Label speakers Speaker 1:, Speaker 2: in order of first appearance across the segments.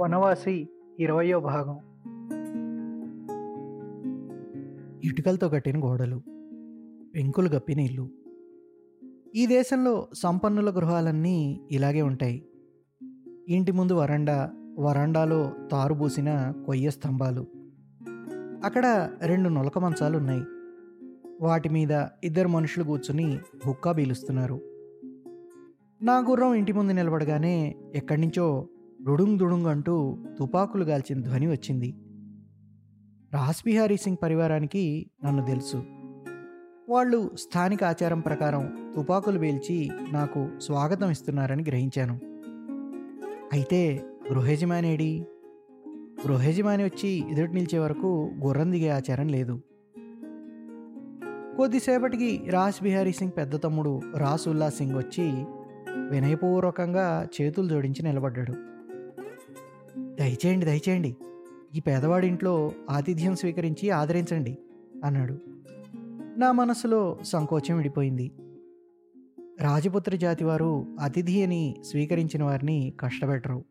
Speaker 1: వనవాసి ఇరవయో భాగం. ఇటుకలతో కట్టిన గోడలు పెంకులు గప్పిన ఇల్లు. ఈ దేశంలో సంపన్నుల గృహాలన్నీ ఇలాగే ఉంటాయి. ఇంటి ముందు వరండా వరండాలో తారుబూసిన కొయ్య స్తంభాలు. అక్కడ రెండు నులక మంచాలు ఉన్నాయి. వాటి మీద ఇద్దరు మనుషులు కూర్చుని హుక్కా పీలుస్తున్నారు. నా గుర్రం ఇంటి ముందు నిలబడగానే ఎక్కడి నుంచో డుడుంగ్ దుడుంగ్ అంటూ తుపాకులు గాల్చిన ధ్వని వచ్చింది. రాస్బిహారీ సింగ్ పరివారానికి నన్ను తెలుసు. వాళ్ళు స్థానిక ఆచారం ప్రకారం తుపాకులు పేల్చి నాకు స్వాగతం ఇస్తున్నారని గ్రహించాను. అయితే గృహయజమానేడి గృహయజమాని వచ్చి ఎదుటి నిలిచే వరకు గుర్రం దిగే ఆచారం లేదు. కొద్దిసేపటికి రాజ్ బిహారీ సింగ్ పెద్ద తమ్ముడు రాస్ ఉల్లా సింగ్ వచ్చి వినయపూర్వకంగా చేతులు జోడించి నిలబడ్డాడు. దయచేయండి దయచేయండి. ఈ పేదవాడి ఇంట్లో ఆతిథ్యం స్వీకరించి ఆదరించండి అన్నాడు. నా మనసులో సంకోచం విడిపోయింది. రాజపుత్ర జాతి వారు అతిథి అని స్వీకరించిన వారిని కష్టపెట్టరు.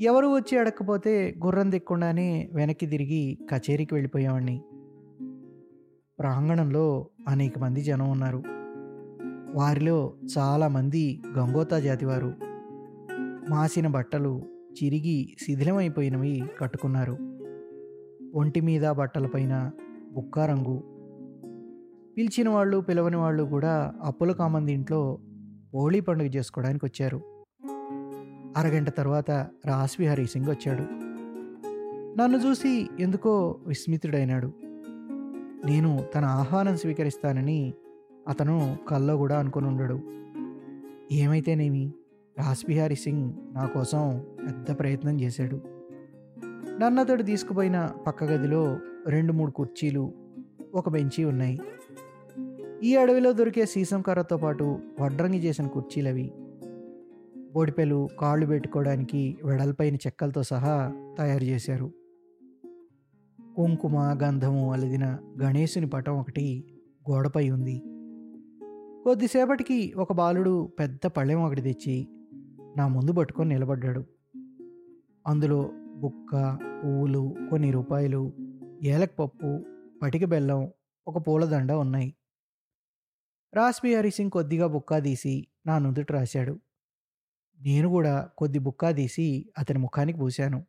Speaker 1: ఎవరు వచ్చి అడగకపోతే గుర్రం దిక్కుండానే వెనక్కి తిరిగి కచేరీకి వెళ్ళిపోయావాడిని ప్రాంగణంలో అనేక మంది జనం ఉన్నారు. వారిలో చాలామంది గంగోతా జాతివారు. మాసిన బట్టలు చిరిగి శిథిలమైపోయినవి కట్టుకున్నారు. ఒంటి మీద బట్టలపైన బుక్కా రంగు. పిలిచిన వాళ్ళు పిలవని వాళ్ళు కూడా అప్పుల కామంది ఇంట్లో హోళీ పండుగ చేసుకోవడానికి వచ్చారు. అరగంట తర్వాత రాస్బిహారీ సింగ్ వచ్చాడు. నన్ను చూసి ఎందుకో విస్మితుడైనాడు. నేను తన ఆహ్వానం స్వీకరిస్తానని అతను కల్లో కూడా అనుకుని ఉండడు ఏమైతేనేమి? రాస్బిహారీ సింగ్ నా కోసం పెద్ద ప్రయత్నం చేశాడు. నన్ను అతడు తీసుకుపోయిన పక్క గదిలో రెండు మూడు కుర్చీలు ఒక బెంచి ఉన్నాయి. ఈ అడవిలో దొరికే సీసం కర్రతో పాటు వడ్రంగి చేసిన కుర్చీలవి. బోడిపెలు కాళ్ళు పెట్టుకోవడానికి వెడల్పైన చెక్కలతో సహా తయారు చేశారు. కుంకుమ గంధము అలిదిన గణేశుని పటం ఒకటి గోడపై ఉంది. కొద్దిసేపటికి ఒక బాలుడు పెద్ద పళ్ళెం ఒకటి తెచ్చి నా ముందు పట్టుకొని నిలబడ్డాడు. అందులో బుక్క పువ్వులు కొన్ని రూపాయలు ఏలకపప్పు పటిక బెల్లం ఒక పూలదండ ఉన్నాయి. రాస్బిహారీ సింగ్ కొద్దిగా బుక్కా తీసి నా నుదుట రాశాడు. నేను కూడా కొద్ది బుక్కా తీసి అతని ముఖానికి పూశాను.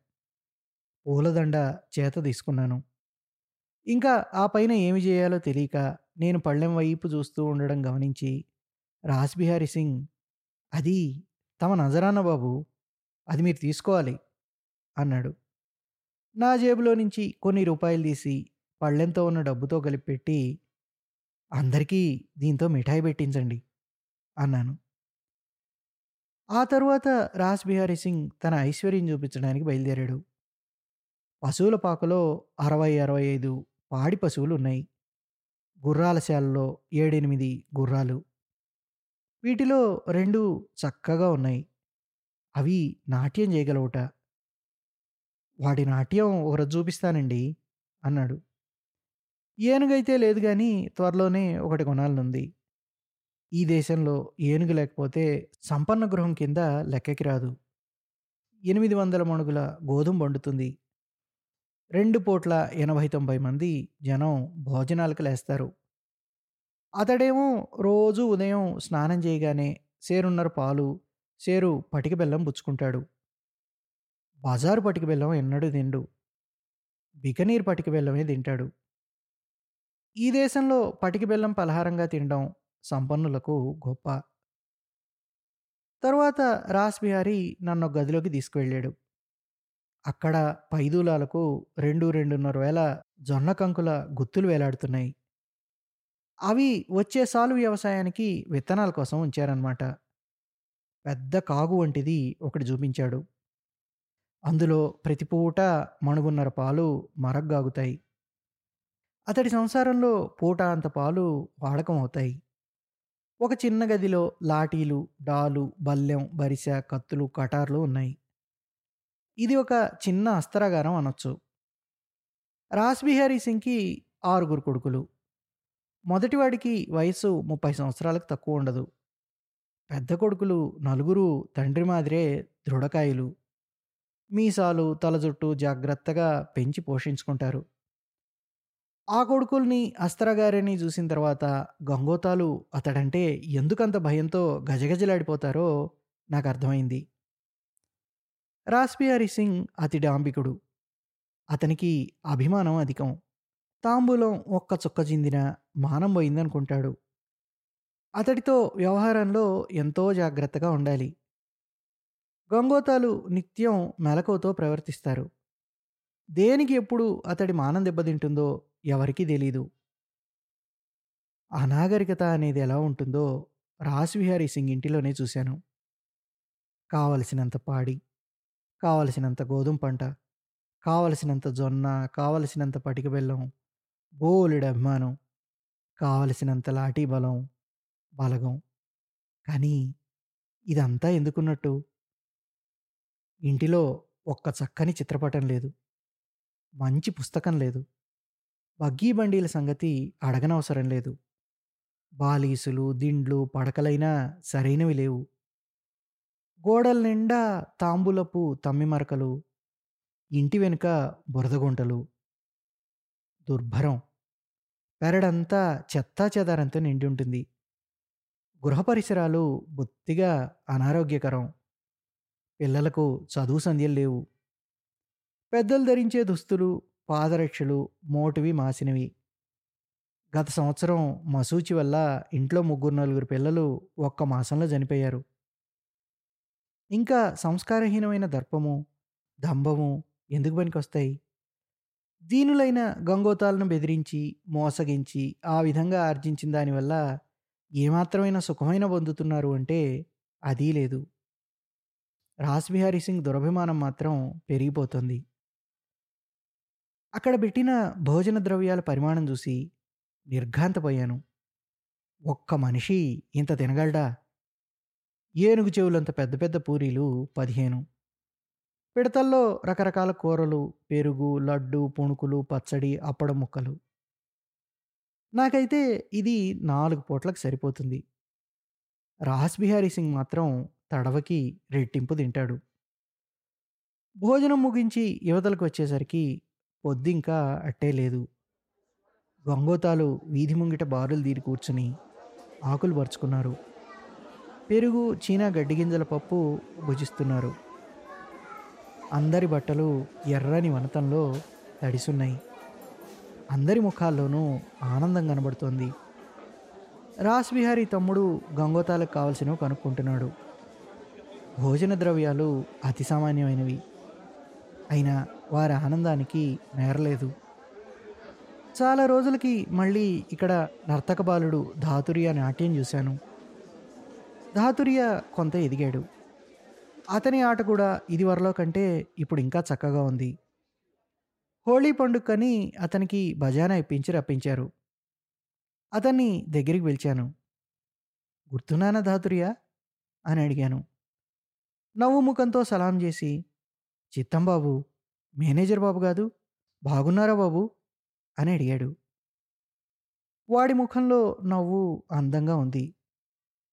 Speaker 1: పూలదండ చేత తీసుకున్నాను. ఇంకా ఆ పైన ఏమి చేయాలో తెలియక నేను పళ్ళెం వైపు చూస్తూ ఉండడం గమనించి రాస్బిహారీ సింగ్ అది తమ నజరాన బాబు అది మీరు తీసుకోవాలి అన్నాడు. నా జేబులో నుంచి కొన్ని రూపాయలు తీసి పళ్ళెంతో ఉన్న డబ్బుతో కలిపెట్టి అందరికీ దీంతో మిఠాయి పెట్టించండి అన్నాను. ఆ తరువాత రాస్ బిహారీ సింగ్ తన ఐశ్వర్యం చూపించడానికి బయలుదేరాడు. పశువుల పాకలో అరవై అరవై ఐదు పాడి పశువులు ఉన్నాయి గుర్రాల శాలలో ఏడెనిమిది గుర్రాలు. వీటిలో రెండు చక్కగా ఉన్నాయి. అవి నాట్యం చేయగలవుట. వాడి నాట్యం ఒకరోజు చూపిస్తానండి అన్నాడు. ఏనుగైతే లేదు కానీ త్వరలోనే ఒకటి కొనాలనుంది. ఈ దేశంలో ఏనుగు లేకపోతే సంపన్న గృహం కింద లెక్కకి రాదు. ఎనిమిది వందల మణుగుల గోధుమ వండుతుంది రెండు పూట్ల ఎనభై తొంభై మంది జనం భోజనాలకు లేస్తారు. అతడేమో రోజు ఉదయం స్నానం చేయగానే సేరున్నర పాలు సేరు పటిక బెల్లం పుచ్చుకుంటాడు బజారు పటిక బెల్లం ఎన్నడూ తిండు. బికనీర్ పటిక బెల్లమే తింటాడు. ఈ దేశంలో పటిక బెల్లం పలహారంగా తినడం సంపన్నులకు గొప్ప. తరువాత రాస్ బిహారీ నన్ను గదిలోకి తీసుకువెళ్ళాడు. అక్కడ పైదూలాలకు రెండు రెండున్నర వేల జొన్న కంకుల గుత్తులు వేలాడుతున్నాయి. అవి వచ్చే సాలు వ్యవసాయానికి విత్తనాల కోసం ఉంచారన్నమాట. పెద్ద కాగు వంటిది ఒకటి చూపించాడు. అందులో ప్రతి పూట మణుగున్నర పాలు మరగ్గాగుతాయి అతడి సంసారంలో పూట అంత పాలు వాడకం అవుతాయి. ఒక చిన్న గదిలో లాఠీలు డాలు బల్లెం బరిసె కత్తులు కటార్లు ఉన్నాయి. ఇది ఒక చిన్న అస్త్రాగారం అనొచ్చు. రాస్బిహారీ సింగ్కి ఆరుగురు కొడుకులు. మొదటివాడికి వయసు ముప్పై సంవత్సరాలకు తక్కువ ఉండదు పెద్ద కొడుకులు నలుగురు తండ్రి మాదిరే దృఢకాయలు మీసాలు, తల జుట్టు జాగ్రత్తగా పెంచి పోషించుకుంటారు. ఆ కొడుకుల్ని, అస్త్రగారిని చూసిన తర్వాత గంగోతాలు అతడంటే ఎందుకంత భయంతో గజగజలాడిపోతారో నాకు అర్థమైంది రాస్‌బిహారీ సింగ్ అతి డాంబికుడు అతనికి అభిమానం అధికం. తాంబూలం ఒక్క చుక్క చిందిన మానం పోయిందనుకుంటాడు. అతడితో వ్యవహారంలో ఎంతో జాగ్రత్తగా ఉండాలి. గంగోతాలు నిత్యం మెలకువతో ప్రవర్తిస్తారు. దేనికి ఎప్పుడు అతడి మానం దెబ్బతింటుందో ఎవరికీ తెలీదు. అనాగరికత అనేది ఎలా ఉంటుందో రాస్విహారీ సింగ్ ఇంటిలోనే చూశాను. కావలసినంత పాడి, కావలసినంత గోధుమ పంట, కావలసినంత జొన్న, కావలసినంత పటిక బెల్లం, బోలెడు అభిమానం, కావలసినంత లాఠీ బలం, బలగం. కానీ ఇదంతా ఎందుకున్నట్టు? ఇంటిలో ఒక్క చక్కని చిత్రపటం లేదు. మంచి పుస్తకం లేదు. బగ్గీ బండీల సంగతి అడగనవసరం లేదు. బాలీసులు, దిండ్లు, పడకలైనా సరైనవి లేవు. గోడల నిండా తాంబూలపు తమ్మిమరకలు, ఇంటి వెనుక బురదగుంటలు. దుర్భరం. పెరడంతా చెత్తా చెదారంతో నిండి ఉంటుంది. గృహ పరిసరాలు బొత్తిగా అనారోగ్యకరం. పిల్లలకు చదువు సంధ్యలు లేవు. పెద్దలు ధరించే దుస్తులు, పాదరక్షలు మోటివి మాసినవి. గత సంవత్సరం మసూచి వల్ల ఇంట్లో ముగ్గురు నలుగురు పిల్లలు ఒక్క మాసంలో చనిపోయారు. ఇంకా సంస్కారహీనమైన దర్పము, దంభము ఎందుకు పనికొస్తాయి? దీనులైన గంగోతాలను బెదిరించి, మోసగించి ఆ విధంగా ఆర్జించిన దానివల్ల ఏమాత్రమైన సుఖమైన పొందుతున్నారు అంటే అదీ లేదు. రాస్‌బిహారీ సింగ్ దురభిమానం మాత్రం పెరిగిపోతోంది. అక్కడ పెట్టిన భోజన ద్రవ్యాల పరిమాణం చూసి నిర్ఘాంతపోయాను. ఒక్క మనిషి ఇంత తినగలడా? ఏనుగు చెవులంత పెద్ద పెద్ద పూరీలు 15. పిడతల్లో రకరకాల కూరలు, పెరుగు, లడ్డు, పుణుకులు, పచ్చడి, అప్పడం ముక్కలు. నాకైతే ఇది నాలుగు పూట్లకు సరిపోతుంది. రాస్‌బిహారీ సింగ్ మాత్రం తడవకి రెట్టింపు తింటాడు. భోజనం ముగించి యువతలకు వచ్చేసరికి పొద్దింకా అట్టే లేదు. గంగోతాలు వీధి ముంగిట బారులు తీరి కూర్చుని ఆకులు పరుచుకున్నారు. పెరుగు, చీనా గడ్డిగింజల పప్పు భుజిస్తున్నారు. అందరి బట్టలు ఎర్రని వనతంలో తడిసున్నాయి. అందరి ముఖాల్లోనూ ఆనందం కనబడుతోంది. రాస్‌బిహారీ తమ్ముడు గంగోతాలకు కావలసినవి కనుక్కుంటున్నాడు. భోజన ద్రవ్యాలు అతి సామాన్యమైనవి. అయినా వారి ఆనందానికి నేరలేదు చాలా రోజులకి మళ్ళీ ఇక్కడ నర్తక బాలుడు ధాతురియా నాట్యం చూశాను. ధాతురియా కొంత ఎదిగాడు. అతని ఆట కూడా ఇదివరలో కంటే ఇప్పుడు ఇంకా చక్కగా ఉంది. హోళీ పండుగని అతనికి బజానా ఇప్పించి రప్పించారు. అతన్ని దగ్గరికి పిలిచాను. గుర్తున్నానా ధాతురియా? అని అడిగాను. నవ్వు ముఖంతో సలాం చేసి చిత్తం బాబు, మేనేజర్ బాబు కాదు బాగున్నారా బాబు? అని అడిగాడు. వాడి ముఖంలో నవ్వు అందంగా ఉంది.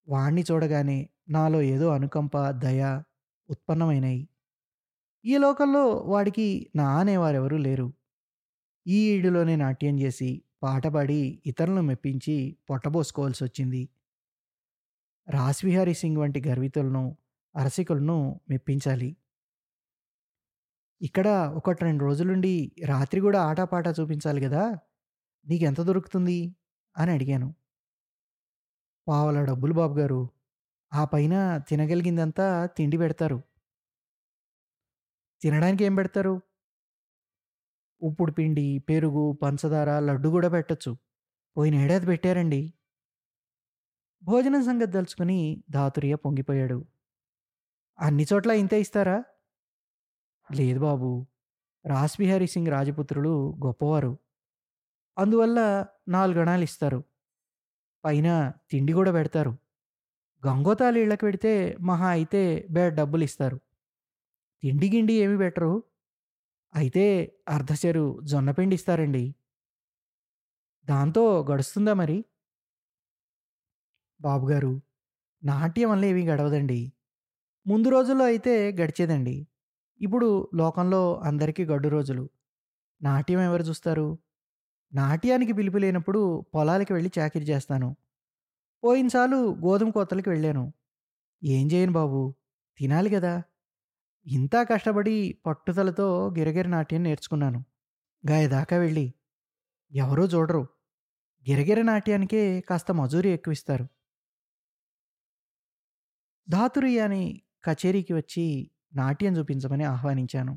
Speaker 1: వాణ్ణి చూడగానే నాలో ఏదో అనుకంప, దయ ఉత్పన్నమైనాయి. ఈ లోకంలో వాడికి నా అనేవారెవరూ లేరు. ఈ ఈడులోనే నాట్యం చేసి, పాట పాడి ఇతరులను మెప్పించి పొట్టబోసుకోవాల్సి వచ్చింది రాస్విహారీ సింగ్ వంటి గర్వితులను, అరసికులను మెప్పించాలి. ఇక్కడ ఒకటి రెండు రోజులుండి రాత్రి కూడా ఆటపాట చూపించాలి కదా నీకెంత దొరుకుతుంది? అని అడిగాను. పావల డబ్బులు బాబుగారు. ఆ పైన తినగలిగిందంతా తిండి పెడతారు. తినడానికి ఏం పెడతారు? ఉప్పుడు పిండి, పెరుగు, పంచదార, లడ్డు గూడా పెట్టొచ్చు. పోయిన ఏడాది పెట్టారండి. భోజనం సంగతి దలుచుకుని ధాతురియా పొంగిపోయాడు. అన్ని చోట్ల ఇంతే ఇస్తారా? లేదు బాబూ. రాస్‌బిహారీ సింగ్ రాజపుత్రులు గొప్పవారు. అందువల్ల నాలుగణాలు ఇస్తారు. పైన తిండి గూడా పెడతారు. గంగోతాలు ఇళ్ళకి పెడితే మహా అయితే బే డబ్బులు ఇస్తారు తిండి గిండి ఏమి పెట్టరు. అయితే అర్ధచెరు జొన్నపిండి ఇస్తారండి. దాంతో గడుస్తుందా మరి? బాబుగారు, నాట్యం వల్ల ఏమీ గడవదండి. ముందు రోజుల్లో అయితే గడిచేదండి. ఇప్పుడు లోకంలో అందరికీ గడ్డు రోజులు. నాట్యం ఎవరు చూస్తారు? నాట్యానికి పిలుపు లేనప్పుడు పొలాలకి వెళ్ళి చాకిరి చేస్తాను. పోయినసార్లు గోధుమ కోతలకి వెళ్ళాను. ఏం చేయను బాబు! తినాలి కదా ఇంత కష్టపడి పట్టుదలతో గిరగిర నాట్యం నేర్చుకున్నాను. గాయదాకా వెళ్ళి. ఎవరూ చూడరు. గిరగిర నాట్యానికే కాస్త మజూరి ఎక్కువిస్తారు. ధాతురియాని కచేరీకి వచ్చి నాట్యం చూపించమని ఆహ్వానించాను.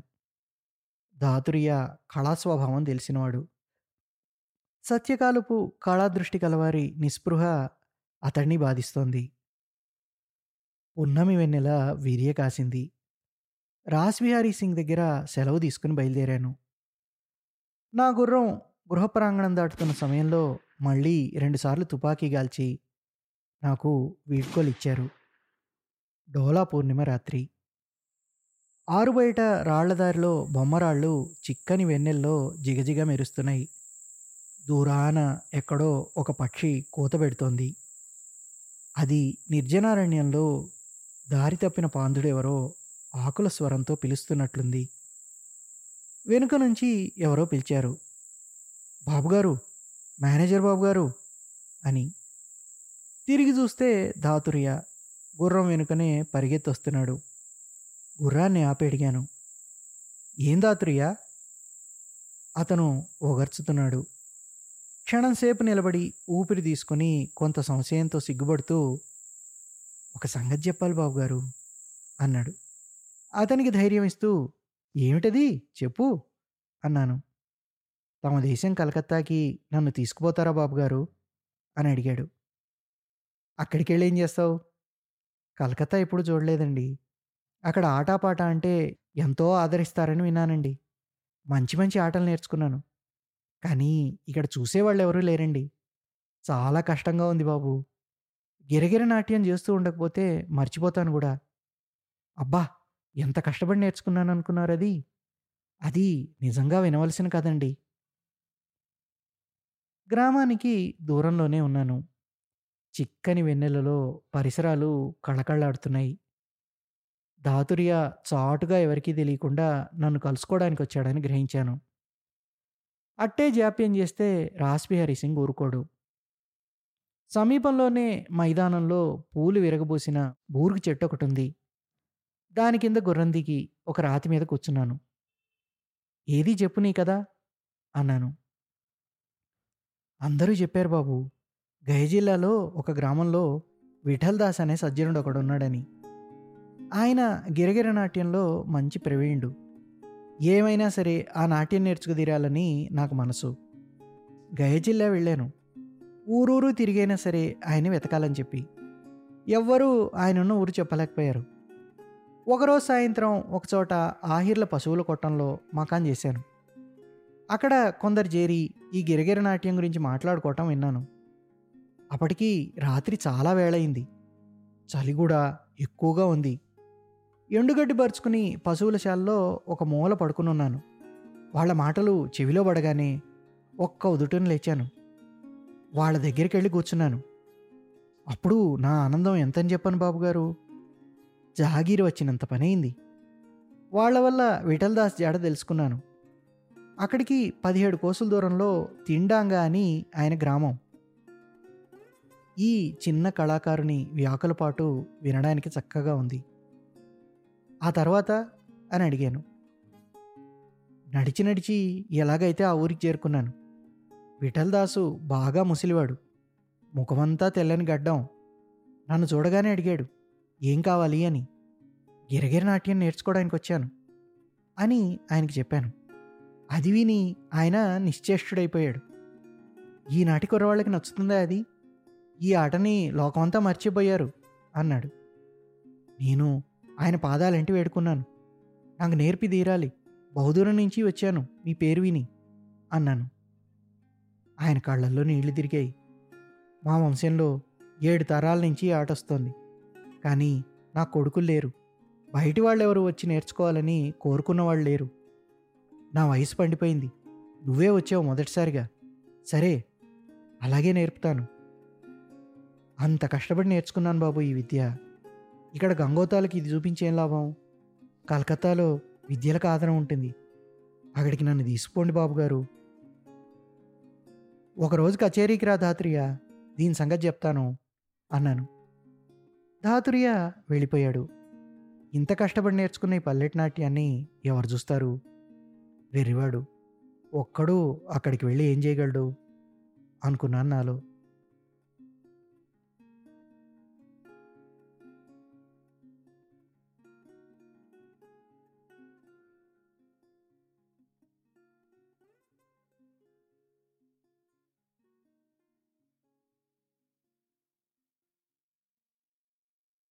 Speaker 1: ధాతురియ కళాస్వభావం తెలిసినవాడు. సత్యకాలపు కళాదృష్టి కలవారి నిస్పృహ అతడిని బాధిస్తోంది. పున్నమి వెన్నెల వీర్య కాసింది. రాస్‌బిహారీ సింగ్ దగ్గర సెలవు తీసుకుని బయలుదేరాను. నా గుర్రం గృహ ప్రాంగణం దాటుతున్న సమయంలో మళ్ళీ రెండుసార్లు తుపాకీ గాల్చి నాకు వీడ్కోలిచ్చారు. డోలా పూర్ణిమ రాత్రి. ఆరుబయట రాళ్ళదారిలో బొమ్మరాళ్ళు చిక్కని వెన్నెల్లో జిగజిగ మెరుస్తున్నాయి. దూరాన ఎక్కడో ఒక పక్షి కూత పెడుతోంది అది నిర్జనారణ్యంలో దారి తప్పిన పాందుడెవరో ఆకుల స్వరంతో పిలుస్తున్నట్లుంది. వెనుక నుంచి ఎవరో పిలిచారు. బాబుగారు! మేనేజర్ బాబుగారు! అని. తిరిగి చూస్తే ధాతురియ గుర్రం వెనుకనే పరిగెత్తొస్తున్నాడు. గుర్రాన్ని ఆపి అడిగాను. ఏం దాతురియా అతను ఓగర్చుతున్నాడు. క్షణంసేపు నిలబడి ఊపిరి తీసుకుని కొంత సంశయంతో సిగ్గుపడుతూ ఒక సంగతి చెప్పాలి బాబుగారు అన్నాడు. అతనికి ధైర్యం ఇస్తూ ఏమిటది చెప్పు అన్నాను. తమ దేశం కలకత్తాకి నన్ను తీసుకుపోతారా బాబుగారు అని అడిగాడు. అక్కడికెళ్ళి ఏం చేస్తావు? కలకత్తా ఎప్పుడు చూడలేదండి. అక్కడ ఆటాపాట అంటే ఎంతో ఆదరిస్తారని విన్నానండి. మంచి మంచి ఆటలు నేర్చుకున్నాను. కానీ ఇక్కడ చూసేవాళ్ళు ఎవరూ లేరండి. చాలా కష్టంగా ఉంది బాబు. గిరగిర నాట్యం చేస్తూ ఉండకపోతే మర్చిపోతాను గూడా. అబ్బా! ఎంత కష్టపడి నేర్చుకున్నాననుకున్నారది? అది నిజంగా వినవలసిన కథండి. గ్రామానికి దూరంలోనే ఉన్నాను. చిక్కని వెన్నెలలో పరిసరాలు కళకళలాడుతున్నాయి. ధాతురియ చాటుగా ఎవరికీ తెలియకుండా నన్ను కలుసుకోవడానికొచ్చాడని గ్రహించాను. అట్టే జాప్యం చేస్తే రాస్‌బిహారీ సింగ్ ఊరుకోడు. సమీపంలోనే మైదానంలో పూలు విరగబూసిన బూరుగు ఉంది దాని కింద గుర్రం దిగి ఒక రాతి మీద కూర్చున్నాను. ఏదీ చెప్పు నీ కదా అన్నాను. అందరూ చెప్పారు బాబు గయ జిల్లాలో ఒక గ్రామంలో విఠల్ దాస్ అనే సజ్జనుడొకడున్నాడని. ఆయన గిరగిర నాట్యంలో మంచి ప్రవీణుడు. ఏమైనా సరే ఆ నాట్యం నేర్చుకుదీరాలని నాకు మనసు. గయ జిల్లా వెళ్ళాను. ఊరూరు తిరిగైనా సరే ఆయన్ని వెతకాలని చెప్పి. ఎవ్వరూ ఆయనున్న ఊరు చెప్పలేకపోయారు. ఒకరోజు సాయంత్రం ఒకచోట ఆహిర్ల పశువుల కొట్టంలో మకాం చేశాను. అక్కడ కొందరు చేరి ఈ గిరగిర నాట్యం గురించి మాట్లాడుకోవటం విన్నాను. అప్పటికి రాత్రి చాలా వేళయింది. చలి కూడా ఎక్కువగా ఉంది. ఎండుగడ్డి పరుచుకుని పశువుల శాలలో ఒక మూల పడుకునున్నాను. వాళ్ళ మాటలు చెవిలో పడగానే ఒక్క ఉదుటున లేచాను. వాళ్ళ దగ్గరికి వెళ్ళి కూర్చున్నాను. అప్పుడు నా ఆనందం ఎంతని చెప్పాను బాబుగారు. జహాగీర్ వచ్చినంత పనైంది వాళ్ళ వల్ల విఠల్దాస్ జాడ తెలుసుకున్నాను. అక్కడికి పదిహేడు కోసుల దూరంలో తిండాంగా అని ఆయన గ్రామం. ఈ చిన్న కళాకారుని వ్యాకులపాటు వినడానికి చక్కగా ఉంది. ఆ తర్వాత అని అడిగాను. నడిచి నడిచి ఎలాగైతే ఆ ఊరికి చేరుకున్నాను. విఠల్ దాసు బాగా ముసలివాడు. ముఖమంతా తెల్లని గడ్డం. నన్ను చూడగానే అడిగాడు. ఏం కావాలి అని. గిరగిర నాట్యం నేర్చుకోవడానికి వచ్చాను అని ఆయనకి చెప్పాను. అది విని ఆయన నిశ్చేష్టుడైపోయాడు. ఈనాటి కుర్రవాళ్ళకి నచ్చుతుందా అది? ఈ ఆటని లోకమంతా మర్చిపోయారు అన్నాడు. నేను ఆయన పాదాలంటి వేడుకున్నాను. నాకు నేర్పి తీరాలి. బహుదూరం నుంచి వచ్చాను మీ పేరు విని అన్నాను. ఆయన కళ్ళల్లో నీళ్ళు తిరిగాయి. మా వంశంలో ఏడు తరాల నుంచి ఆటొస్తోంది. కానీ నా కొడుకులు లేరు. బయటి వాళ్ళెవరు వచ్చి నేర్చుకోవాలని కోరుకున్నవాళ్ళు లేరు. నా వయసు పండిపోయింది. నువ్వే వచ్చావు మొదటిసారిగా. సరే అలాగే నేర్పుతాను. అంత కష్టపడి నేర్చుకున్నాను బాబు ఈ విద్య. ఇక్కడ గంగోతాలకి ఇది చూపించేం లాభం? కలకత్తాలో విద్యలకు ఆదరణ ఉంటుంది. అక్కడికి నన్ను తీసుకోండి బాబు గారు. ఒకరోజు కచేరీకి రా ధాత్రియ దీని సంగతి చెప్తాను అన్నాను. ధాతురియ వెళ్ళిపోయాడు. ఇంత కష్టపడి నేర్చుకున్న ఈ పల్లెటి నాట్యాన్ని ఎవరు చూస్తారు? వెర్రివాడు. ఒక్కడు అక్కడికి వెళ్ళి ఏం చేయగలడు? అనుకున్నాను నాలో.